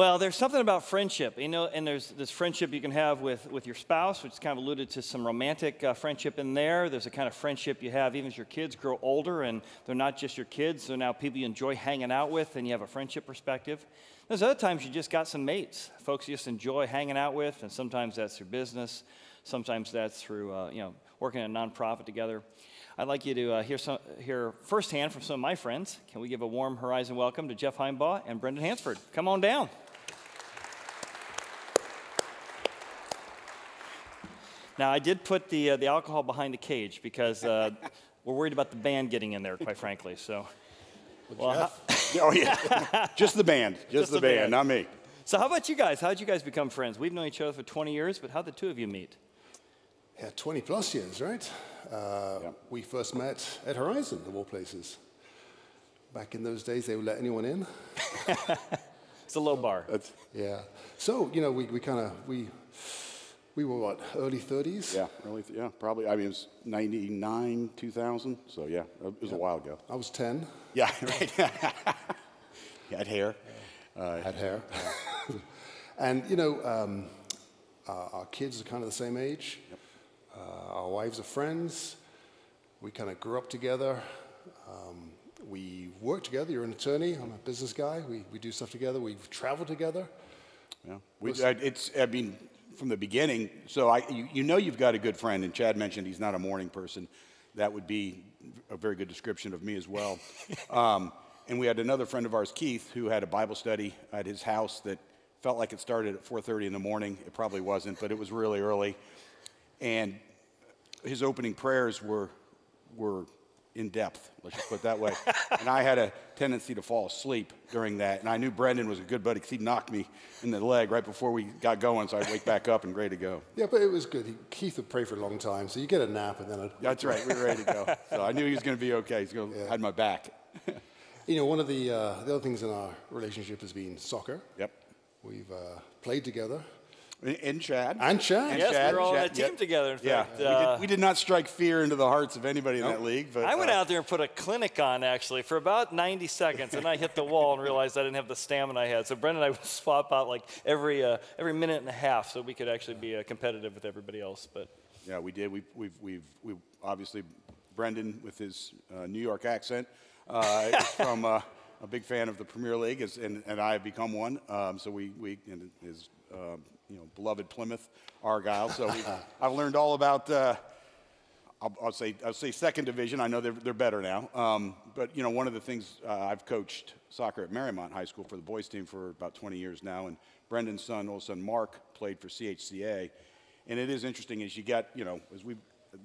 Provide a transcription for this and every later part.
Well, there's something about friendship, you know, and there's this friendship you can have with, with your spouse, which is kind of alluded to some romantic uh, friendship in there. There's a kind of friendship you have even as your kids grow older, and they're not just your kids, they're now people you enjoy hanging out with, and you have a friendship perspective. There's other times you just got some mates, folks you just enjoy hanging out with, and sometimes that's through business, sometimes that's through, uh, you know, working in a nonprofit together. I'd like you to uh, hear, some, hear firsthand from some of my friends. Can we give a warm Horizon welcome to Jeff Heimbaugh and Brendan Hansford? Come on down. Now, I did put the, uh, the alcohol behind the cage because uh, we're worried about the band getting in there, quite frankly. So, well, how, oh yeah, just the band, just, Just the, the band, band. not me. so how about you guys? How did you guys become friends? We've known each other for 20 years, but how did the two of you meet? Yeah, 20 plus years, right? Uh, Yeah. We first met at Horizon, of all places. Back in those days, they would let anyone in. It's a low bar. That's Yeah. So, you know, we, we kind of, we, we were what, early 30s? yeah, really, yeah, probably. I mean, it was '99, 2000, so yeah, it was a while ago. I was 10, Yeah, right. you had hair. had hair. and, you know, um, our, our kids are kind of the same age. Uh, our wives are friends. We kind of grew up together. Um, we work together. You're an attorney. I'm a business guy. We, we do stuff together. We've traveled together. Yeah, we, I, it's. I mean, from the beginning. So I, you, you know, you've got a good friend, and Chad mentioned he's not a morning person. That would be a very good description of me as well. um, and we had another friend of ours, Keith, who had a Bible study at his house that felt like it started at 4:30 in the morning. It probably wasn't, but it was really early. And his opening prayers were were in depth, let's just put it that way. and I had a tendency to fall asleep during that. And I knew Brendan was a good buddy because he knocked me in the leg right before we got going, so I'd wake back up and ready to go. Yeah, but it was good. He, Keith would pray for a long time, so you get a nap and then a, That's right, we were ready to go. So I knew he was going to be okay. He's going to have my back. You know, one of the, uh, the other things in our relationship has been soccer. Yep. We've uh, played together. And- And Chad. And Chad. And yes, Chad, we were all on a team yep. together. In Yeah, fact, we, Uh, did, we did not strike fear into the hearts of anybody in that league. But I went uh, out there and put a clinic on actually for about 90 seconds, and I hit the wall and realized I didn't have the stamina I had. So Brendan and I would swap out like every uh, every minute and a half, so we could actually be uh, competitive with everybody else. But Yeah, we did. We've, we've, we've, we obviously, Brendan with his uh, New York accent uh, is from uh, a big fan of the Premier League, is, and, and I have become one. Um, so we, we and his, um, you know, beloved Plymouth Argyle. So I've learned all about. Uh, I'll, I'll say I'll say second division. I know they're, they're better now. Um, but you know, one of the things uh, I've coached soccer at Marymount High School for the boys team for about 20 years now, and Brendan's son, old son Mark, played for CHCA. And it is interesting as you get, you know, as we've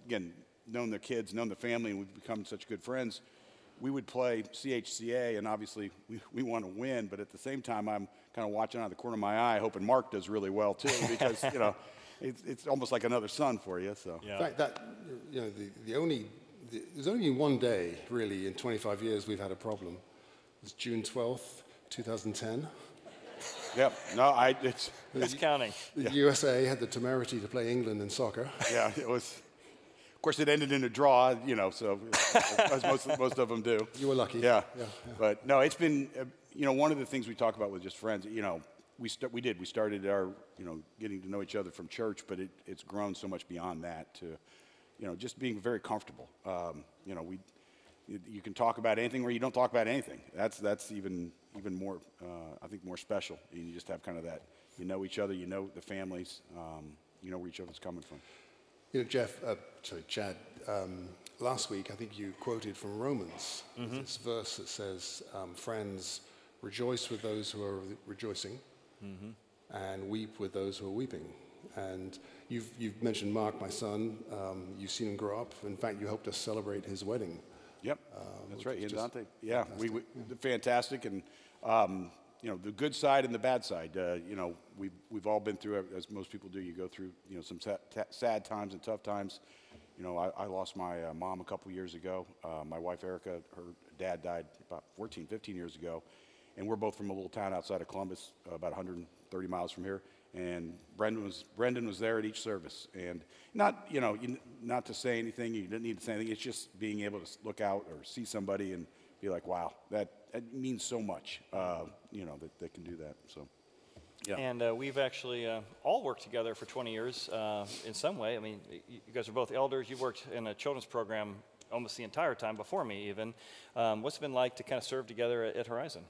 again known the kids, known the family, and we've become such good friends. We would play CHCA, and obviously we, we want to win, but at the same time, I'm kind of watching out of the corner of my eye, hoping Mark does really well too, because you know, it's, it's almost like another son for you. So In fact, that, you know, the, the only, the, there's only one day, really, in 25 years we've had a problem. It was June 12th, 2010. Yep. No, I. It's who's counting? The USA had the temerity to play England in soccer. yeah. It was. Of course, it ended in a draw. You know, so as most most of them do. You were lucky. Yeah. Yeah, yeah. But no, it's been. Uh, you know, one of the things we talk about with just friends. You know, we st- we did. We started our you know getting to know each other from church, but it, it's grown so much beyond that to, you know, just being very comfortable. Um, you know, we. You, you can talk about anything, or you don't talk about anything. That's that's even even more, uh, I think, more special. You just have kind of that. You know each other. You know the families. Um, you know where each other's coming from. You know, Jeff, uh, sorry, Chad, um, last week I think you quoted from Romans this verse that says, um, Friends, rejoice with those who are rejoicing and weep with those who are weeping. And you've, you've mentioned Mark, my son. Um, you've seen him grow up. In fact, you helped us celebrate his wedding. Yep, that's right. is And just Dante, yeah, we, we fantastic, and um, you know the good side and the bad side. Uh, you know, we've we've all been through, as most people do. You go through, you know, some ta- sad times and tough times. You know, I, I lost my uh, mom a couple years ago. Uh, my wife Erica, her dad died about 14, 15 years ago, and we're both from a little town outside of Columbus, uh, about 130 miles from here. And Brendan was Brendan was there at each service, and not you know you, not to say anything. You didn't need to say anything. It's just being able to look out or see somebody and be like, wow, that, that means so much. Uh, you know that, that can do that. So Yeah. And uh, we've actually uh, all worked together for 20 years uh, in some way. I mean, you guys are both elders. You've worked in a children's program almost the entire time before me, even. Um, what's it been like to kind of serve together at, at Horizon?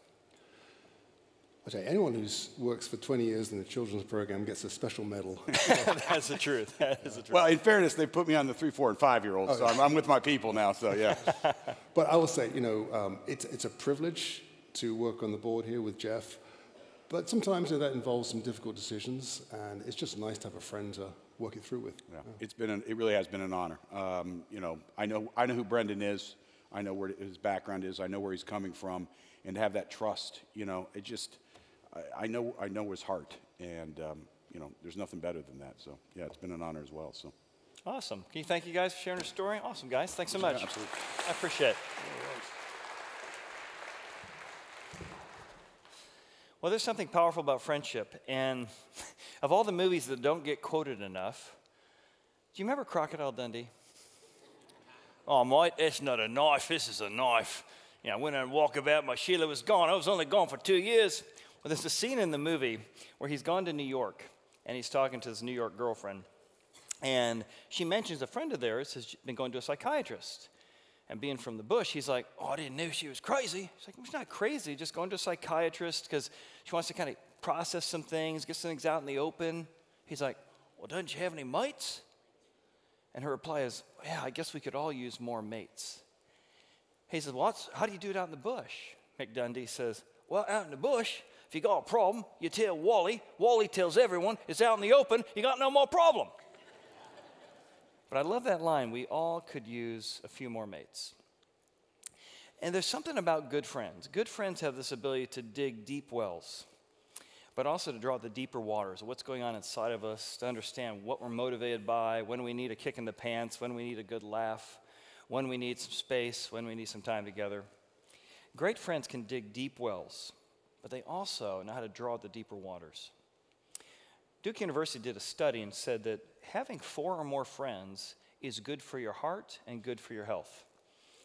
I tell you, anyone who works for 20 years in the children's program gets a special medal. That's the truth. That is the truth. Well, in fairness, they put me on the three, four, and five year olds, so I'm, I'm with my people now. So yeah, But I will say, you know, um, it's, it's a privilege to work on the board here with Jeff. But sometimes you know, that involves some difficult decisions, and it's just nice to have a friend to work it through with. yeah. it's been an, it really has been an honor. Um, you know, I know I know who Brendan is. I know where his background is. I know where he's coming from, and to have that trust, you know, it just I, I know I know his heart, and um, you know, there's nothing better than that. So yeah, it's been an honor as well. So. Awesome. Can you thank you guys for sharing your story? Awesome, guys. Thanks so much. absolutely. I appreciate it. Well, there's something powerful about friendship. And of all the movies that don't get quoted enough, do you remember Crocodile Dundee? Oh, mate, that's not a knife. This is a knife. You know, I went on a walkabout. My Sheila was gone. I was only gone for two years. There's a scene in the movie where he's gone to New York and he's talking to his New York girlfriend. And she mentions a friend of theirs has been going to a psychiatrist. And being from the bush, he's like, Oh, I didn't know she was crazy. She's like, She's not crazy, just going to a psychiatrist because she wants to kind of process some things, get some things out in the open. He's like, Well, doesn't she have any mates? And her reply is, Yeah, I guess we could all use more mates. He says, Well, how do you do it out in the bush? Mick Dundee says, Well, out in the bush, if you got a problem, you tell Wally. Wally tells everyone it's out in the open, you got no more problem. But I love that line we all could use a few more mates. And there's something about good friends. Good friends have this ability to dig deep wells, but also to draw the deeper waters of what's going on inside of us, to understand what we're motivated by, when we need a kick in the pants, when we need a good laugh, when we need some space, when we need some time together. Great friends can dig deep wells, but they also know how to draw the deeper waters. Duke University did a study and said that having four or more friends is good for your heart and good for your health.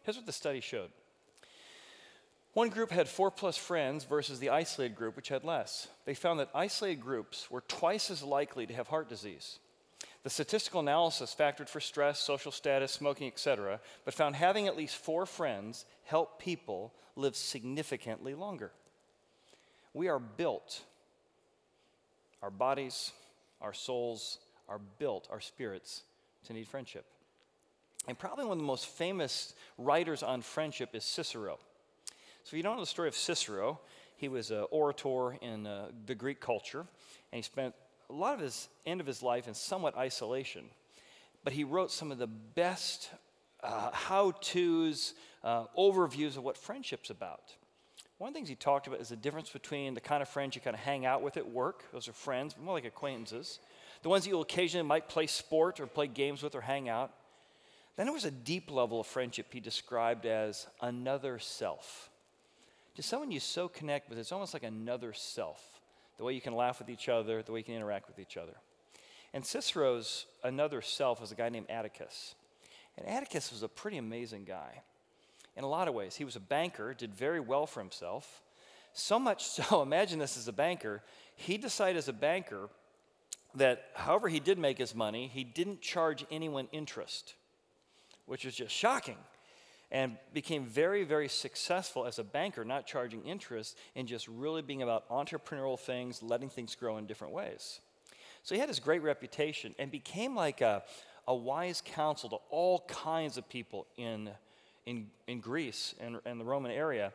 Here's what the study showed one group had four plus friends versus the isolated group, which had less. They found that isolated groups were twice as likely to have heart disease. The statistical analysis factored for stress, social status, smoking, etc., but found having at least four friends help people live significantly longer. We are built our bodies, our souls are built, our spirits, to need friendship. And probably one of the most famous writers on friendship is Cicero. So, if you don't know the story of Cicero, he was an orator in uh, the Greek culture, and he spent a lot of his end of his life in somewhat isolation. But he wrote some of the best uh, how to's, uh, overviews of what friendship's about. One of the things he talked about is the difference between the kind of friends you kind of hang out with at work, those are friends, more like acquaintances, the ones that you'll occasionally might play sport or play games with or hang out. Then there was a deep level of friendship he described as another self. Just someone you so connect with, it's almost like another self. The way you can laugh with each other, the way you can interact with each other. And Cicero's another self was a guy named Atticus. And Atticus was a pretty amazing guy in a lot of ways. He was a banker, did very well for himself. So much so, imagine this as a banker, he decided as a banker that however he did make his money, he didn't charge anyone interest, which was just shocking. And became very, very successful as a banker, not charging interest and just really being about entrepreneurial things, letting things grow in different ways. So he had this great reputation and became like a, a wise counsel to all kinds of people in, in, in Greece and, and the Roman area.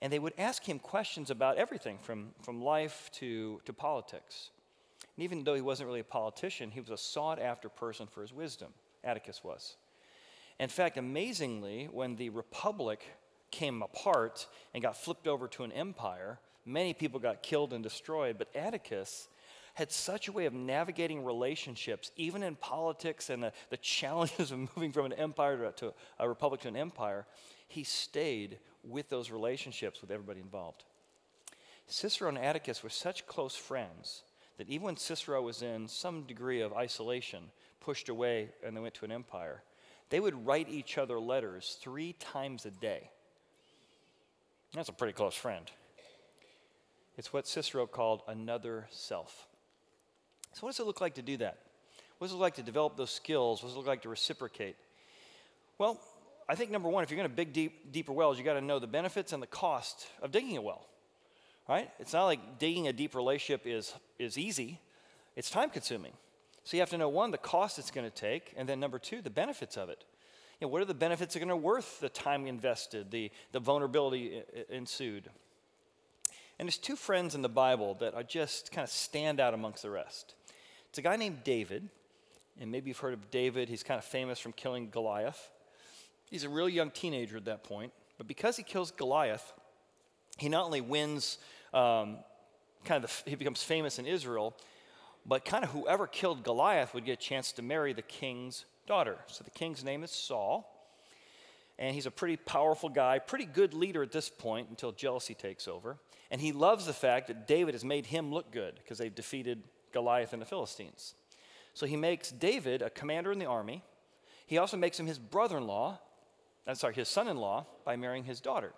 And they would ask him questions about everything from, from life to, to politics. And even though he wasn't really a politician, he was a sought after person for his wisdom. Atticus was. In fact, amazingly, when the republic came apart and got flipped over to an empire, many people got killed and destroyed, but Atticus had such a way of navigating relationships, even in politics and the, the challenges of moving from an empire to, to a republic to an empire. He stayed with those relationships with everybody involved. Cicero and Atticus were such close friends that even when Cicero was in some degree of isolation, pushed away, and they went to an empire, they would write each other letters three times a day. That's a pretty close friend. It's what Cicero called another self. So, what does it look like to do that? What does it look like to develop those skills? What does it look like to reciprocate? Well, I think number one, if you're going to dig deep, deeper wells, you got to know the benefits and the cost of digging a well. Right? It's not like digging a deep relationship is, is easy. It's time consuming. So you have to know one, the cost it's going to take, and then number two, the benefits of it. You know, what are the benefits that are going to worth the time invested, the, the vulnerability ensued? And there's two friends in the Bible that are just kind of stand out amongst the rest. It's a guy named David, and maybe you've heard of David. He's kind of famous from killing Goliath. He's a real young teenager at that point, but because he kills Goliath, he not only wins, um, kind of, the, he becomes famous in Israel, but kind of whoever killed Goliath would get a chance to marry the king's daughter. So the king's name is Saul, and he's a pretty powerful guy, pretty good leader at this point until jealousy takes over. And he loves the fact that David has made him look good because they've defeated Goliath and the Philistines. So he makes David a commander in the army. He also makes him his brother in law, I'm sorry, his son in law, by marrying his daughter.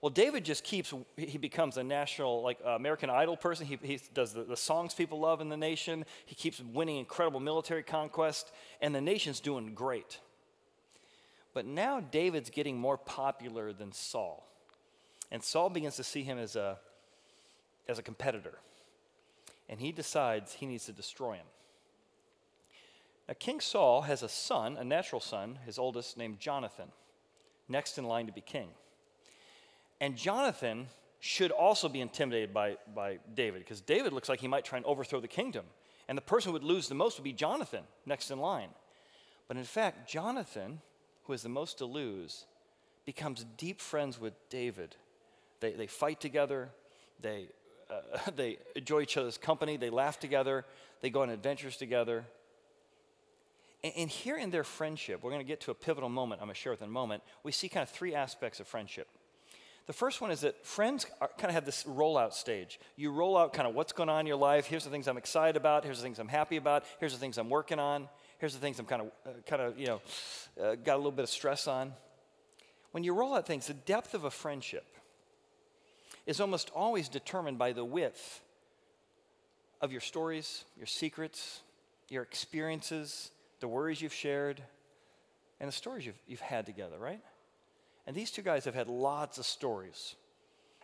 Well, David just keeps, he becomes a national, like uh, American Idol person. He, he does the, the, songs people love in the nation. He keeps winning incredible military conquest, and the nation's doing great. But now David's getting more popular than Saul. And Saul begins to see him as a, as a competitor. And he decides he needs to destroy him. Now, King Saul has a son, a natural son, his oldest, named Jonathan, next in line to be king. And Jonathan should also be intimidated by, by David, because David looks like he might try and overthrow the kingdom. And the person who would lose the most would be Jonathan, next in line. But in fact, Jonathan, who has the most to lose, becomes deep friends with David. They, they fight together, they, uh, they enjoy each other's company, they laugh together, they go on adventures together. And, and here in their friendship, we're going to get to a pivotal moment I'm going to share with in a moment. We see kind of three aspects of friendship. The first one is that friends are, kind of have this rollout stage. You roll out kind of what's going on in your life. Here's the things I'm excited about. Here's the things I'm happy about. Here's the things I'm working on. Here's the things I'm kind of, uh, kind of, you know, uh, got a little bit of stress on. When you roll out things, the depth of a friendship is almost always determined by the width of your stories, your secrets, your experiences, the worries you've shared, and the stories you've, you've had together, right? And these two guys have had lots of stories.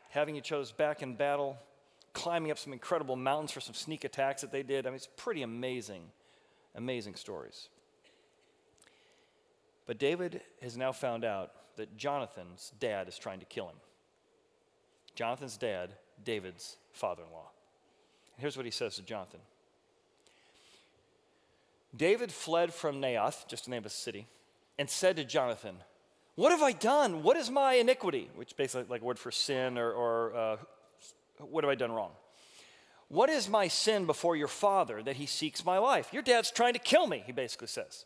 Having each other's back in battle, climbing up some incredible mountains for some sneak attacks that they did. I mean, it's pretty amazing, amazing stories. But David has now found out that Jonathan's dad is trying to kill him. Jonathan's dad, David's father in law. Here's what he says to Jonathan David fled from Naioth, just the name of a city, and said to Jonathan, what have I done? What is my iniquity? Which basically like a word for sin or, or uh, what have I done wrong? What is my sin before your father that he seeks my life? Your dad's trying to kill me, he basically says.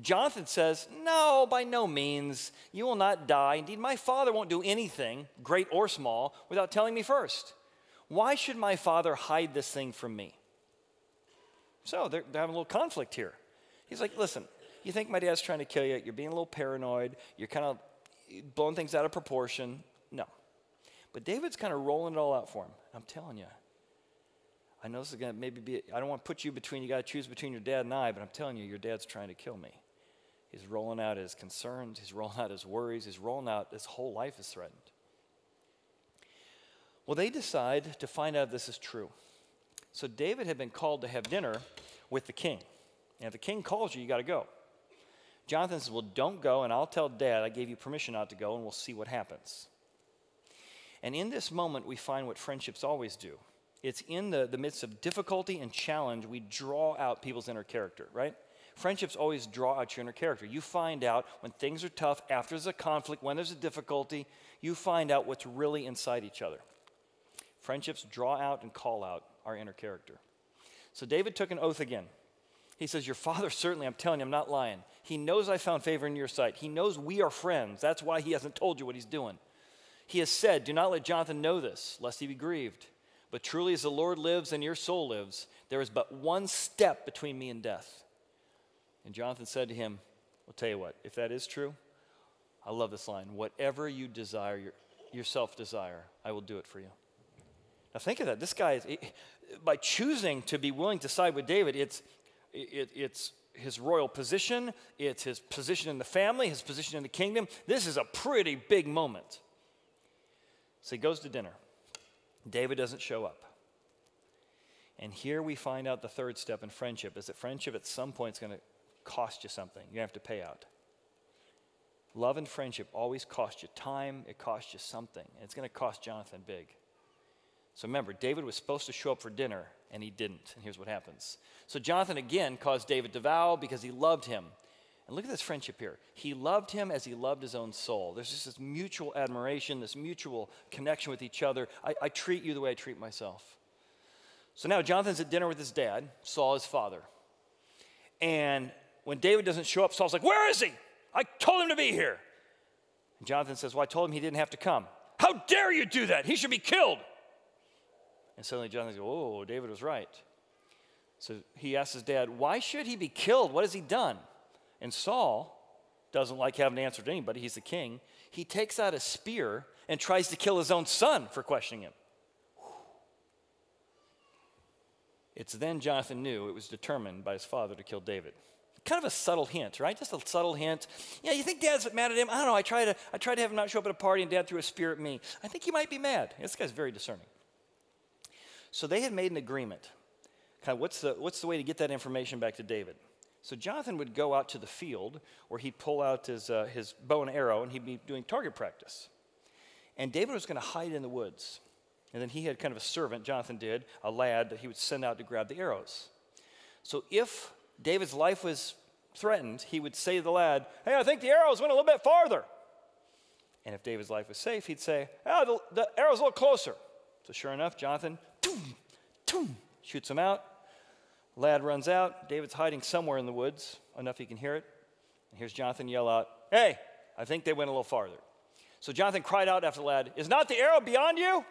Jonathan says, No, by no means. You will not die. Indeed, my father won't do anything, great or small, without telling me first. Why should my father hide this thing from me? So they're, they're having a little conflict here. He's like, Listen, you think my dad's trying to kill you, you're being a little paranoid, you're kind of blowing things out of proportion. No. But David's kind of rolling it all out for him. I'm telling you. I know this is going to maybe be, I don't want to put you between, you got to choose between your dad and I, but I'm telling you, your dad's trying to kill me. He's rolling out his concerns, he's rolling out his worries, he's rolling out his whole life is threatened. Well, they decide to find out if this is true. So David had been called to have dinner with the king. And if the king calls you, you got to go. Jonathan says, Well, don't go, and I'll tell dad I gave you permission not to go, and we'll see what happens. And in this moment, we find what friendships always do. It's in the, the midst of difficulty and challenge we draw out people's inner character, right? Friendships always draw out your inner character. You find out when things are tough, after there's a conflict, when there's a difficulty, you find out what's really inside each other. Friendships draw out and call out our inner character. So David took an oath again. He says, Your father, certainly, I'm telling you, I'm not lying. He knows I found favor in your sight. He knows we are friends. That's why he hasn't told you what he's doing. He has said, Do not let Jonathan know this, lest he be grieved. But truly, as the Lord lives and your soul lives, there is but one step between me and death. And Jonathan said to him, I'll tell you what, if that is true, I love this line whatever you desire, your, yourself desire, I will do it for you. Now think of that. This guy, is, by choosing to be willing to side with David, it's, it, it's his royal position, it's his position in the family, his position in the kingdom. This is a pretty big moment. So he goes to dinner. David doesn't show up. And here we find out the third step in friendship is that friendship at some point is going to cost you something. You have to pay out. Love and friendship always cost you time, it costs you something. And it's going to cost Jonathan big. So remember, David was supposed to show up for dinner, and he didn't. And here's what happens. So Jonathan again caused David to vow because he loved him. And look at this friendship here. He loved him as he loved his own soul. There's just this mutual admiration, this mutual connection with each other. I, I treat you the way I treat myself. So now Jonathan's at dinner with his dad, Saul, his father. And when David doesn't show up, Saul's like, Where is he? I told him to be here. And Jonathan says, Well, I told him he didn't have to come. How dare you do that? He should be killed. And suddenly Jonathan goes, Oh, David was right. So he asks his dad, Why should he be killed? What has he done? And Saul doesn't like having to answer to anybody. He's the king. He takes out a spear and tries to kill his own son for questioning him. It's then Jonathan knew it was determined by his father to kill David. Kind of a subtle hint, right? Just a subtle hint. Yeah, you think dad's mad at him? I don't know. I tried to, I tried to have him not show up at a party and dad threw a spear at me. I think he might be mad. This guy's very discerning. So they had made an agreement. Kind of what's the, what's the way to get that information back to David? So Jonathan would go out to the field where he'd pull out his, uh, his bow and arrow and he'd be doing target practice. And David was going to hide in the woods. And then he had kind of a servant, Jonathan did, a lad that he would send out to grab the arrows. So if David's life was threatened, he would say to the lad, Hey, I think the arrows went a little bit farther. And if David's life was safe, he'd say, Oh, the, the arrow's a little closer. So sure enough, Jonathan toom, toom, shoots him out. Lad runs out. David's hiding somewhere in the woods, enough he can hear it. And here's Jonathan yell out, Hey, I think they went a little farther. So Jonathan cried out after the lad, Is not the arrow beyond you?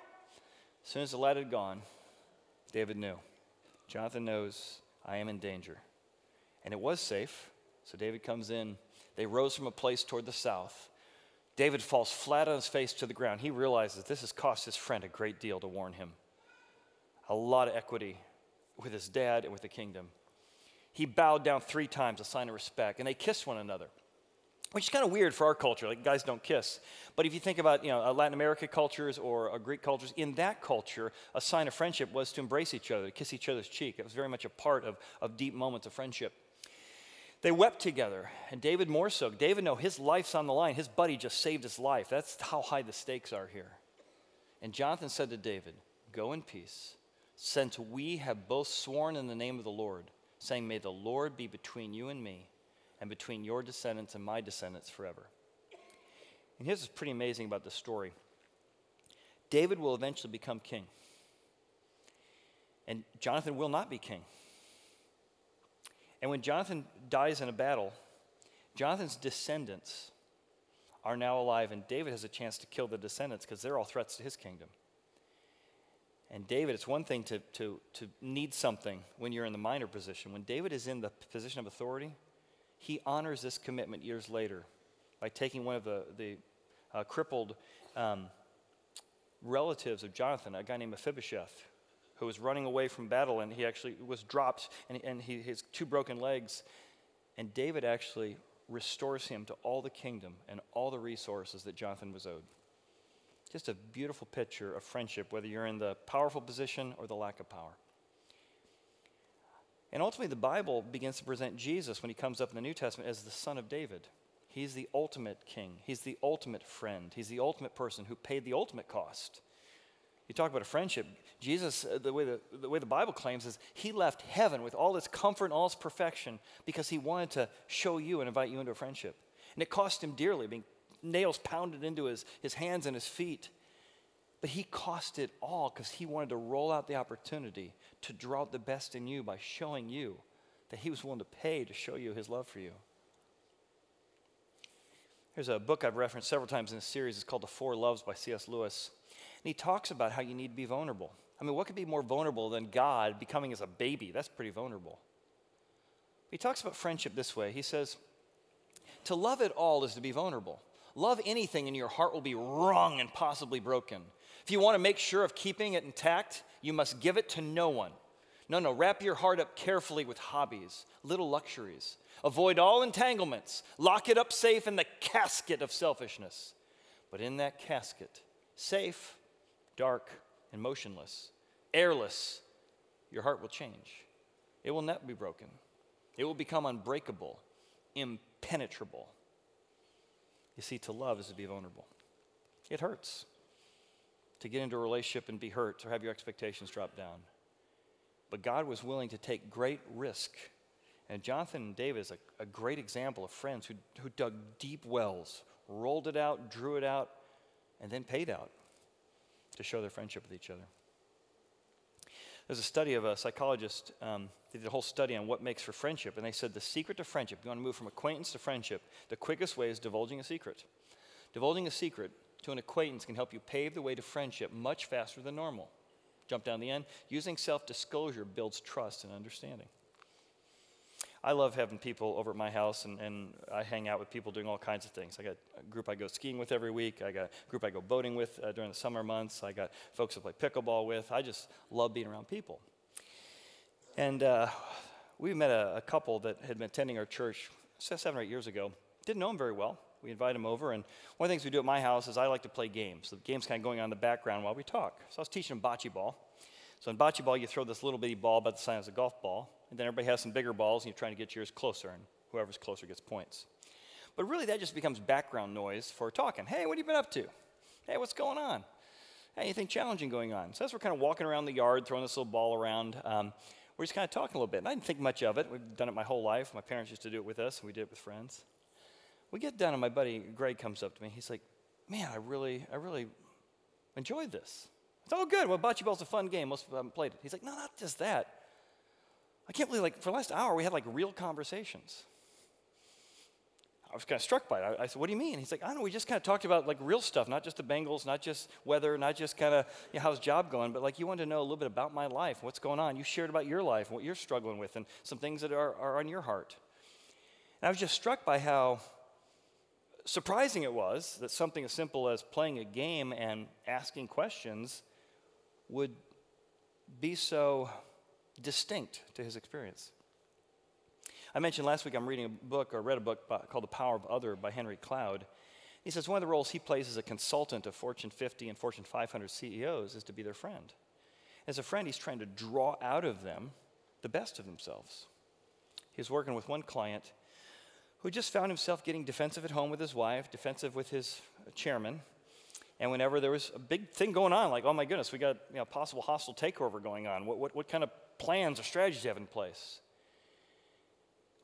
As soon as the lad had gone, David knew. Jonathan knows I am in danger. And it was safe. So David comes in. They rose from a place toward the south. David falls flat on his face to the ground. He realizes this has cost his friend a great deal to warn him. A lot of equity with his dad and with the kingdom. He bowed down three times, a sign of respect, and they kissed one another which is kind of weird for our culture. Like guys don't kiss. But if you think about you know Latin America cultures or uh, Greek cultures, in that culture, a sign of friendship was to embrace each other, to kiss each other's cheek. It was very much a part of, of deep moments of friendship. They wept together, and David more so. David no, his life's on the line. His buddy just saved his life. That's how high the stakes are here. And Jonathan said to David, "Go in peace, since we have both sworn in the name of the Lord, saying, May the Lord be between you and me." and between your descendants and my descendants forever. And here's what's pretty amazing about this story David will eventually become king, and Jonathan will not be king. And when Jonathan dies in a battle, Jonathan's descendants are now alive, and David has a chance to kill the descendants because they're all threats to his kingdom. And David, it's one thing to, to, to need something when you're in the minor position. When David is in the position of authority, he honors this commitment years later by taking one of the, the uh, crippled um, relatives of Jonathan, a guy named Mephibosheth, who was running away from battle, and he actually was dropped, and, and he, his two broken legs. And David actually restores him to all the kingdom and all the resources that Jonathan was owed. Just a beautiful picture of friendship, whether you're in the powerful position or the lack of power. And ultimately, the Bible begins to present Jesus when he comes up in the New Testament as the son of David. He's the ultimate king, he's the ultimate friend, he's the ultimate person who paid the ultimate cost. You talk about a friendship. Jesus, uh, the way the, the way the Bible claims is he left heaven with all its comfort and all its perfection because he wanted to show you and invite you into a friendship. And it cost him dearly, being nails pounded into his, his hands and his feet. But he cost it all because he wanted to roll out the opportunity to draw out the best in you by showing you that he was willing to pay to show you his love for you. Here's a book I've referenced several times in this series. It's called The Four Loves by C.S. Lewis. And he talks about how you need to be vulnerable. I mean, what could be more vulnerable than God becoming as a baby? That's pretty vulnerable. He talks about friendship this way. He says, To love it all is to be vulnerable. Love anything, and your heart will be wrung and possibly broken. If you want to make sure of keeping it intact, you must give it to no one. No, no, wrap your heart up carefully with hobbies, little luxuries. Avoid all entanglements. Lock it up safe in the casket of selfishness. But in that casket, safe, dark, and motionless, airless, your heart will change. It will not be broken. It will become unbreakable, impenetrable. You see, to love is to be vulnerable. It hurts to get into a relationship and be hurt or have your expectations drop down. But God was willing to take great risk. And Jonathan and David is a, a great example of friends who, who dug deep wells, rolled it out, drew it out, and then paid out to show their friendship with each other. There's a study of a psychologist, um, they did a whole study on what makes for friendship, and they said the secret to friendship, you want to move from acquaintance to friendship, the quickest way is divulging a secret. Divulging a secret to an acquaintance can help you pave the way to friendship much faster than normal. Jump down the end. Using self disclosure builds trust and understanding. I love having people over at my house, and, and I hang out with people doing all kinds of things. I got a group I go skiing with every week. I got a group I go boating with uh, during the summer months. I got folks I play pickleball with. I just love being around people. And uh, we met a, a, couple that had been attending our church seven or eight years ago. Didn't know them very well. We invite them over, and one of the things we do at my house is I like to play games. So the game's kind of going on in the background while we talk. So I was teaching them bocce ball. So in bocce ball, you throw this little bitty ball about the size of a golf ball, and then everybody has some bigger balls, and you're trying to get yours closer, and whoever's closer gets points. But really, that just becomes background noise for talking. Hey, what have you been up to? Hey, what's going on? Hey, anything challenging going on? So as we're kind of walking around the yard, throwing this little ball around, um, we're just kind of talking a little bit. And I didn't think much of it. We've done it my whole life. My parents used to do it with us, and we did it with friends. We get done, and my buddy Greg comes up to me. He's like, "Man, I really, I really enjoyed this. It's all good. Well, bocce ball's a fun game. Most people haven't played it." He's like, "No, not just that. I can't believe, like, for the last hour, we had like real conversations." I was kind of struck by it. I, I, said, What do you mean? He's like, I don't know. We just kind of talked about like real stuff, not just the Bengals, not just weather, not just kind of you know, how's job going, but like you wanted to know a little bit about my life, what's going on. You shared about your life, what you're struggling with, and some things that are, are on your heart. And I was just struck by how surprising it was that something as simple as playing a game and asking questions would be so distinct to his experience. I mentioned last week I'm reading a book or read a book by, called The Power of Other by Henry Cloud. He says one of the roles he plays as a consultant of Fortune 50 and Fortune 500 CEOs is to be their friend. As a friend, he's trying to draw out of them the best of themselves. He was working with one client who just found himself getting defensive at home with his wife, defensive with his chairman. And whenever there was a big thing going on, like, oh my goodness, we got you know, possible hostile takeover going on, what, what, what kind of plans or strategies you have in place?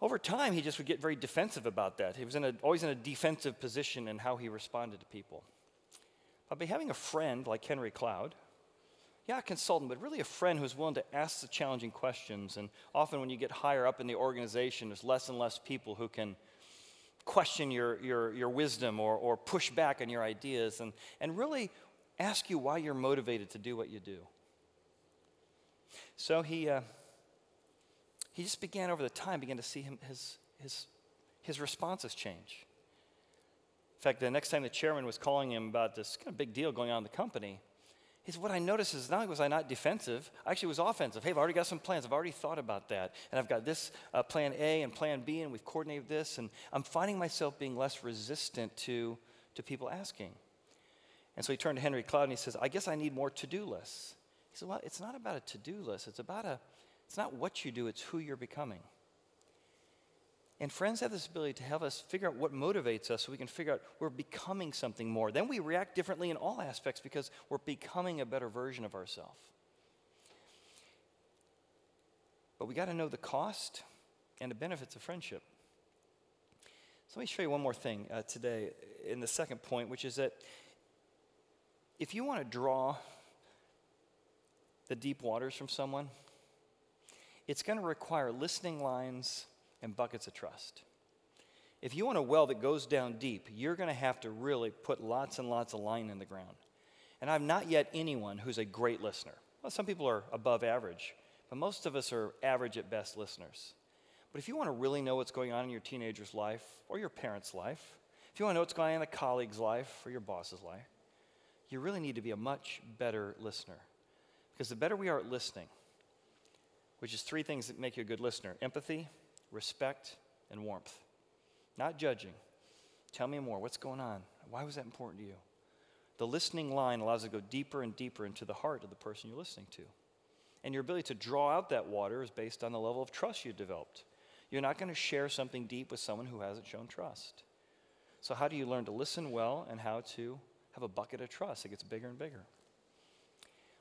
Over time, he just would get very defensive about that. He was in a, always in a defensive position in how he responded to people. But by having a friend like Henry Cloud, yeah, a consultant, but really a friend who's willing to ask the challenging questions. And often, when you get higher up in the organization, there's less and less people who can question your, your, your wisdom or, or push back on your ideas and, and really ask you why you're motivated to do what you do. So he, uh, he just began over the time, began to see him, his, his, his responses change. In fact, the next time the chairman was calling him about this kind of big deal going on in the company, he said, What I noticed is not only was I not defensive, I actually was offensive. Hey, I've already got some plans. I've already thought about that. And I've got this uh, plan A and plan B, and we've coordinated this. And I'm finding myself being less resistant to, to people asking. And so he turned to Henry Cloud and he says, I guess I need more to do lists. Well, it's not about a to do list. It's about a, it's not what you do, it's who you're becoming. And friends have this ability to help us figure out what motivates us so we can figure out we're becoming something more. Then we react differently in all aspects because we're becoming a better version of ourselves. But we got to know the cost and the benefits of friendship. So let me show you one more thing uh, today in the second point, which is that if you want to draw the deep waters from someone, it's going to require listening lines and buckets of trust. If you want a well that goes down deep, you're going to have to really put lots and lots of line in the ground. And I've not yet anyone who's a great listener. Well, some people are above average, but most of us are average at best listeners. But if you want to really know what's going on in your teenager's life or your parent's life, if you want to know what's going on in a colleague's life or your boss's life, you really need to be a much better listener. Because the better we are at listening, which is three things that make you a good listener empathy, respect, and warmth. Not judging. Tell me more. What's going on? Why was that important to you? The listening line allows you to go deeper and deeper into the heart of the person you're listening to. And your ability to draw out that water is based on the level of trust you've developed. You're not going to share something deep with someone who hasn't shown trust. So, how do you learn to listen well and how to have a bucket of trust that gets bigger and bigger?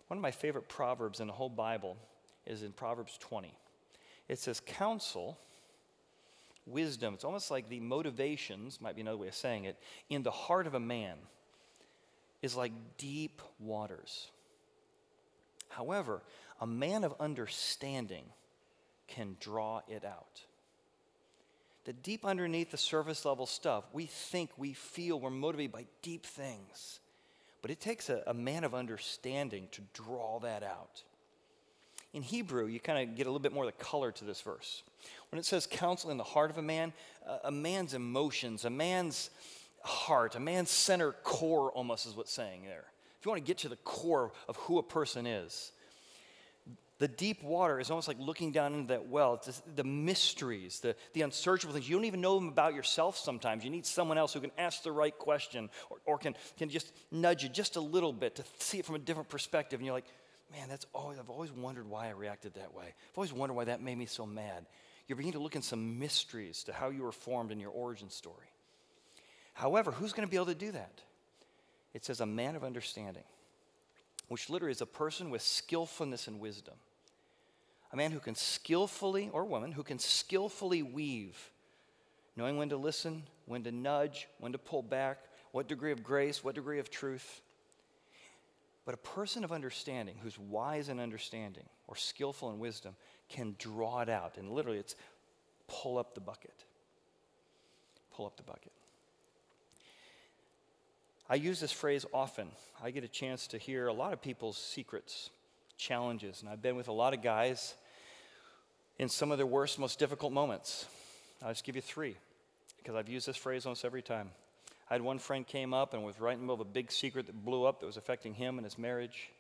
One of my favorite proverbs in the whole Bible is in Proverbs 20. It says, Counsel, wisdom, it's almost like the motivations, might be another way of saying it, in the heart of a man is like deep waters. However, a man of understanding can draw it out. The deep underneath the surface level stuff, we think, we feel, we're motivated by deep things. But it takes a, a man of understanding to draw that out. In Hebrew, you kind of get a little bit more of the color to this verse. When it says counsel in the heart of a man, a man's emotions, a man's heart, a man's center core almost is what's saying there. If you want to get to the core of who a person is, the deep water is almost like looking down into that well. The mysteries, the, the unsearchable things. You don't even know them about yourself sometimes. You need someone else who can ask the right question or, or can, can just nudge you just a little bit to see it from a different perspective. And you're like, man, that's always, I've always wondered why I reacted that way. I've always wondered why that made me so mad. You're beginning to look in some mysteries to how you were formed in your origin story. However, who's going to be able to do that? It says a man of understanding, which literally is a person with skillfulness and wisdom. A man who can skillfully, or woman, who can skillfully weave, knowing when to listen, when to nudge, when to pull back, what degree of grace, what degree of truth. But a person of understanding, who's wise in understanding or skillful in wisdom, can draw it out. And literally, it's pull up the bucket. Pull up the bucket. I use this phrase often. I get a chance to hear a lot of people's secrets, challenges, and I've been with a lot of guys in some of their worst, most difficult moments. I'll just give you three because I've used this phrase almost every time. I had one friend came up and was right in the middle of a big secret that blew up that was affecting him and his marriage.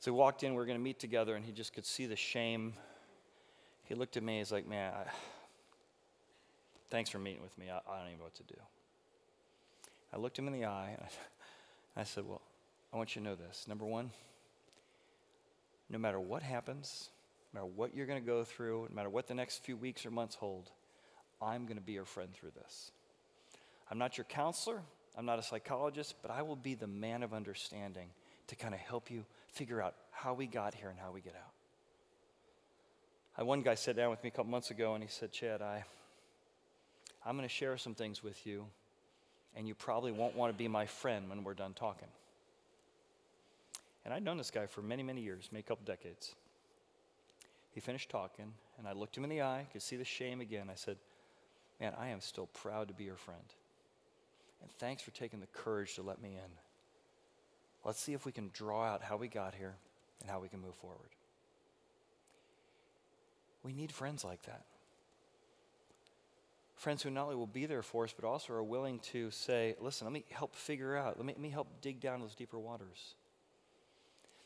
So he walked in, we were going to meet together, and he just could see the shame. He looked at me, he's like, Man, I, thanks for meeting with me. I, I don't even know what to do. I looked him in the eye and I, I said, Well, I want you to know this. Number one, no matter what happens, no matter what you're going to go through, no matter what the next few weeks or months hold, I'm going to be your friend through this. I'm not your counselor, I'm not a psychologist, but I will be the man of understanding to kind of help you figure out how we got here and how we get out. I, one guy sat down with me a couple months ago and he said, Chad, I, I'm going to share some things with you and you probably won't want to be my friend when we're done talking. And I'd known this guy for many, many years, maybe a couple decades. He finished talking, and I looked him in the eye, could see the shame again. I said, Man, I am still proud to be your friend. And thanks for taking the courage to let me in. Let's see if we can draw out how we got here and how we can move forward. We need friends like that friends who not only will be there for us, but also are willing to say, listen, let me help figure out, let me, let me help dig down those deeper waters.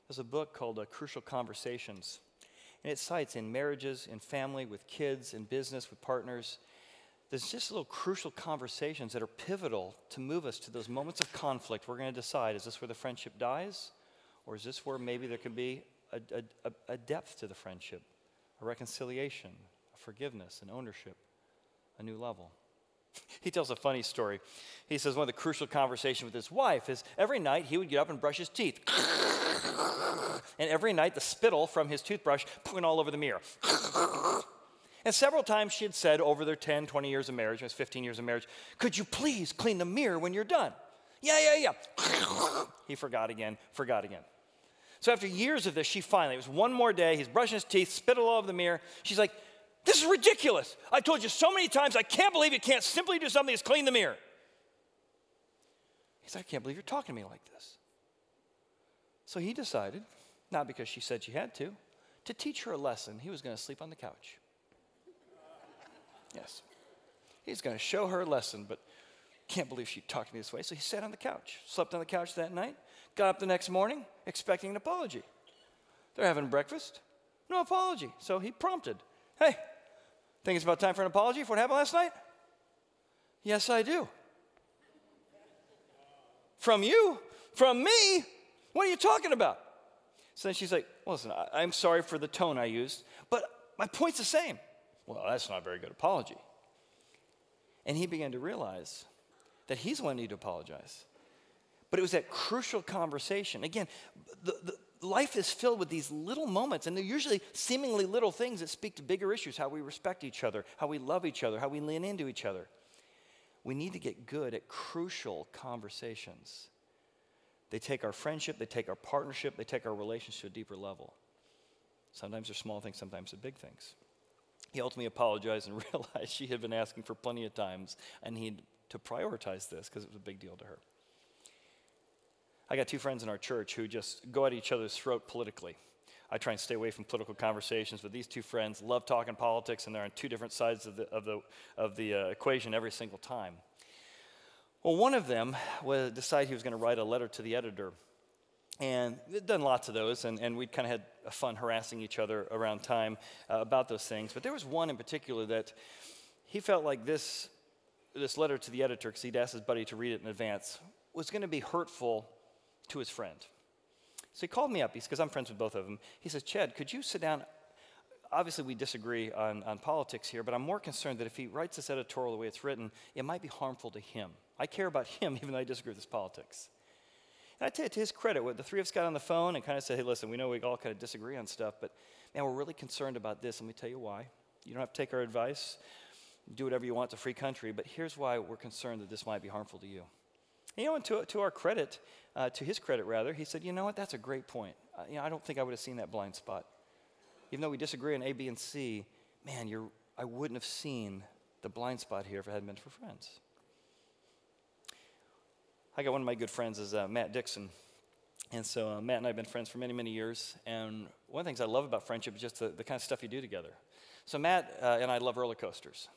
There's a book called uh, Crucial Conversations, and it cites in marriages, in family, with kids, in business, with partners, there's just little crucial conversations that are pivotal to move us to those moments of conflict. We're going to decide is this where the friendship dies, or is this where maybe there can be a, a, a depth to the friendship, a reconciliation, a forgiveness, an ownership? a new level. He tells a funny story. He says one of the crucial conversations with his wife is every night he would get up and brush his teeth. and every night the spittle from his toothbrush went all over the mirror. and several times she had said over their 10, 20 years of marriage, it was 15 years of marriage, could you please clean the mirror when you're done? Yeah, yeah, yeah. he forgot again, forgot again. So after years of this, she finally, it was one more day, he's brushing his teeth, spittle all over the mirror. She's like, this is ridiculous. I told you so many times, I can't believe you can't simply do something as clean the mirror. He said, I can't believe you're talking to me like this. So he decided, not because she said she had to, to teach her a lesson. He was going to sleep on the couch. Yes. He's going to show her a lesson, but can't believe she talked to me this way. So he sat on the couch, slept on the couch that night, Got up the next morning expecting an apology. They're having breakfast, no apology. So he prompted, Hey, think it's about time for an apology for what happened last night? Yes, I do. From you? From me? What are you talking about? So then she's like, Listen, I, am sorry for the tone I used, but my point's the same. Well, that's not a very good apology. And he began to realize that he's the one needed to apologize. But it was that crucial conversation. Again, the, the, life is filled with these little moments, and they're usually seemingly little things that speak to bigger issues how we respect each other, how we love each other, how we lean into each other. We need to get good at crucial conversations. They take our friendship, they take our partnership, they take our relationship to a deeper level. Sometimes they're small things, sometimes they're big things. He ultimately apologized and realized she had been asking for plenty of times, and he had to prioritize this because it was a big deal to her. I got two friends in our church who just go at each other's throat politically. I try and stay away from political conversations, but these two friends love talking politics, and they're on two different sides of the, of the, of the uh, equation every single time. Well, one of them was, decided he was going to write a letter to the editor. And they'd done lots of those, and, and we'd kind of had fun harassing each other around time uh, about those things. But there was one in particular that he felt like this, this letter to the editor, because he'd asked his buddy to read it in advance, was going to be hurtful to his friend. So he called me up because I'm friends with both of them. He says, Chad, could you sit down? Obviously, we disagree on, on politics here, but I'm more concerned that if he writes this editorial the way it's written, it might be harmful to him. I care about him even though I disagree with his politics. And I tell you, to his credit, the three of us got on the phone and kind of said, hey, listen, we know we all kind of disagree on stuff, but man, we're really concerned about this. Let me tell you why. You don't have to take our advice. Do whatever you want. It's a free country. But here's why we're concerned that this might be harmful to you. You know, and to, to our credit, uh, to his credit rather, he said, you know what, that's a great point. Uh, you know, I don't think I would have seen that blind spot. Even though we disagree on A, B, and C, man, you're, I wouldn't have seen the blind spot here if it hadn't been for friends. I got one of my good friends is uh, Matt Dixon. And so uh, Matt and I have been friends for many, many years. And one of the things I love about friendship is just the, the kind of stuff you do together. So Matt uh, and I love roller coasters.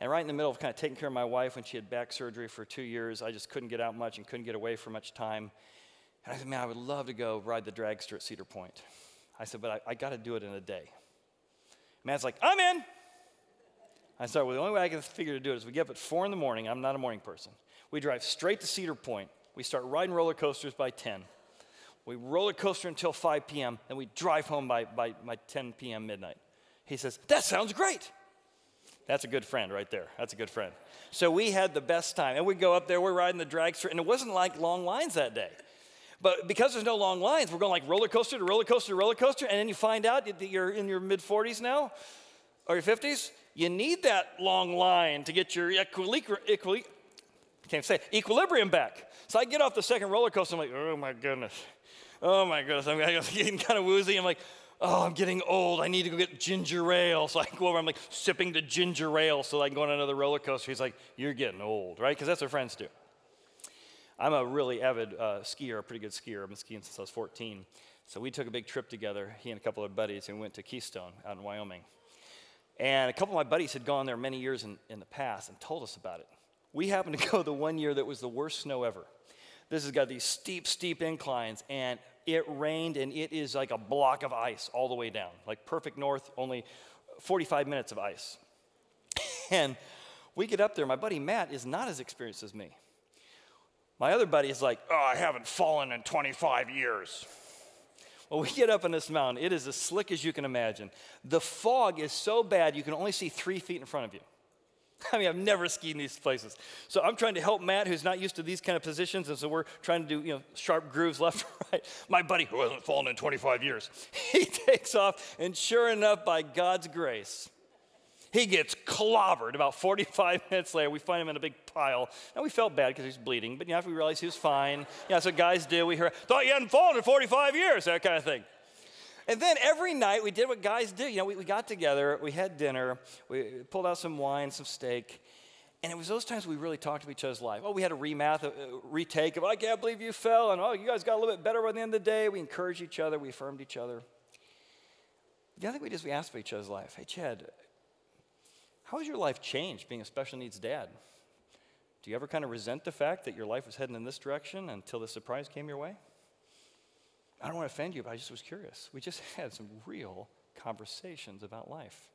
And right in the middle of kind of taking care of my wife when she had back surgery for two years, I just couldn't get out much and couldn't get away for much time. And I said, man, I would love to go ride the dragster at Cedar Point. I said, but I, I got to do it in a day. Matt's like, I'm in. I said, well, the only way I can figure to do it is we get up at four in the morning. I'm not a morning person. We drive straight to Cedar Point. We start riding roller coasters by 10. We roller coaster until 5 p.m., and we drive home by, by, by 10 p.m. midnight. He says, That sounds great. That's a good friend right there. That's a good friend. So we had the best time. And we go up there, we're riding the dragster, and it wasn't like long lines that day. But because there's no long lines, we're going like roller coaster to roller coaster to roller coaster, and then you find out that you're in your mid 40s now, or your 50s. You need that long line to get your equilibrium, equili- can't say equilibrium back. So I get off the second roller coaster, I'm like, oh my goodness. Oh my goodness. I'm getting kind of woozy. I'm like, oh, I'm getting old. I need to go get ginger ale. So I go over, I'm like sipping the ginger ale so I can go on another roller coaster. He's like, you're getting old, right? Because that's what friends do. I'm a really avid uh, skier, a pretty good skier. I've been skiing since I was 14. So we took a big trip together, he and a couple of buddies, and we went to Keystone out in Wyoming. And a couple of my buddies had gone there many years in, in the past and told us about it. We happened to go the one year that was the worst snow ever. This has got these steep, steep inclines, and it rained, and it is like a block of ice all the way down, like perfect north, only 45 minutes of ice. and we get up there. My buddy Matt is not as experienced as me. My other buddy is like, Oh, I haven't fallen in 25 years. Well, we get up on this mountain. It is as slick as you can imagine. The fog is so bad you can only see three feet in front of you. I mean, I've never skied in these places. So I'm trying to help Matt, who's not used to these kind of positions, and so we're trying to do, you know, sharp grooves left and right. My buddy, who hasn't fallen in 25 years, he takes off, and sure enough, by God's grace, he gets clobbered. About 45 minutes later, we find him in a big pile. Now, we felt bad because he was bleeding, but you know, after we realized he was fine, yeah, that's what guys do. We heard, thought you hadn't fallen in 45 years, that kind of thing. And then every night we did what guys do. You know, we, we got together, we had dinner, we pulled out some wine, some steak. And it was those times we really talked to each other's life. Oh, we had a remath, a, a retake of, I can't believe you fell. And oh, you guys got a little bit better by the end of the day. We encouraged each other, we affirmed each other. The other thing we just we asked for each other's life. Hey, Chad, how has your life changed being a special needs dad? Do you ever kind of resent the fact that your life was heading in this direction until the surprise came your way? I don't want to offend you, but I just was curious. We just had some real conversations about life.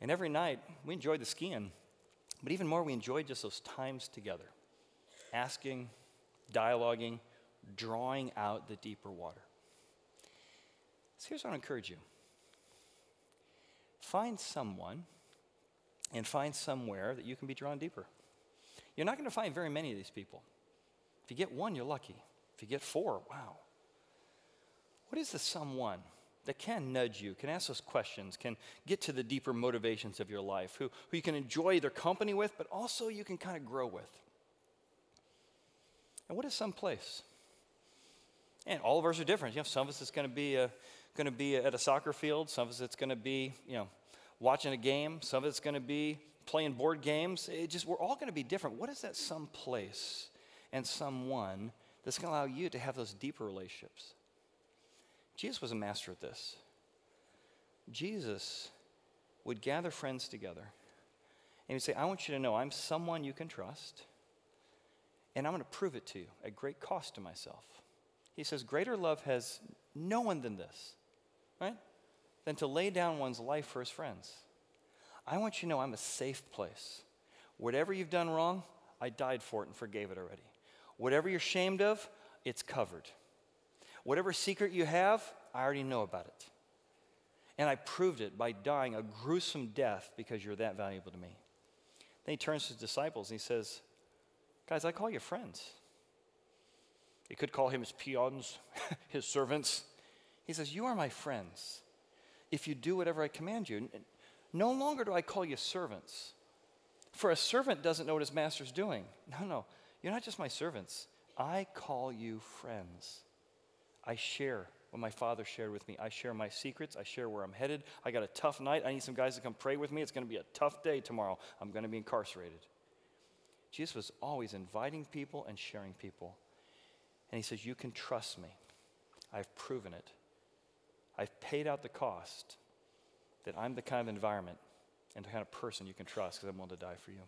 And every night, we enjoyed the skiing, but even more, we enjoyed just those times together, asking, dialoguing, drawing out the deeper water. So here's what I encourage you find someone and find somewhere that you can be drawn deeper. You're not going to find very many of these people. If you get one, you're lucky. If you get four, wow. What is the someone that can nudge you, can ask those questions, can get to the deeper motivations of your life, who, who you can enjoy their company with, but also you can kind of grow with? And what is some place? And all of ours are different. You know, some of us it's going to be uh, going to be at a soccer field. Some of us it's going to be you know watching a game. Some of it's going to be playing board games. It just we're all going to be different. What is that some place and someone that's going to allow you to have those deeper relationships? Jesus was a master at this. Jesus would gather friends together and he'd say, I want you to know I'm someone you can trust, and I'm going to prove it to you at great cost to myself. He says, Greater love has no one than this, right? Than to lay down one's life for his friends. I want you to know I'm a safe place. Whatever you've done wrong, I died for it and forgave it already. Whatever you're ashamed of, it's covered. Whatever secret you have, I already know about it. And I proved it by dying a gruesome death because you're that valuable to me. Then he turns to his disciples and he says, Guys, I call you friends. He could call him his peons, his servants. He says, You are my friends if you do whatever I command you. No longer do I call you servants. For a servant doesn't know what his master's doing. No, no. You're not just my servants. I call you friends. I share what my father shared with me. I share my secrets. I share where I'm headed. I got a tough night. I need some guys to come pray with me. It's going to be a tough day tomorrow. I'm going to be incarcerated. Jesus was always inviting people and sharing people. And he says, You can trust me. I've proven it. I've paid out the cost that I'm the kind of environment and the kind of person you can trust because I'm willing to die for you.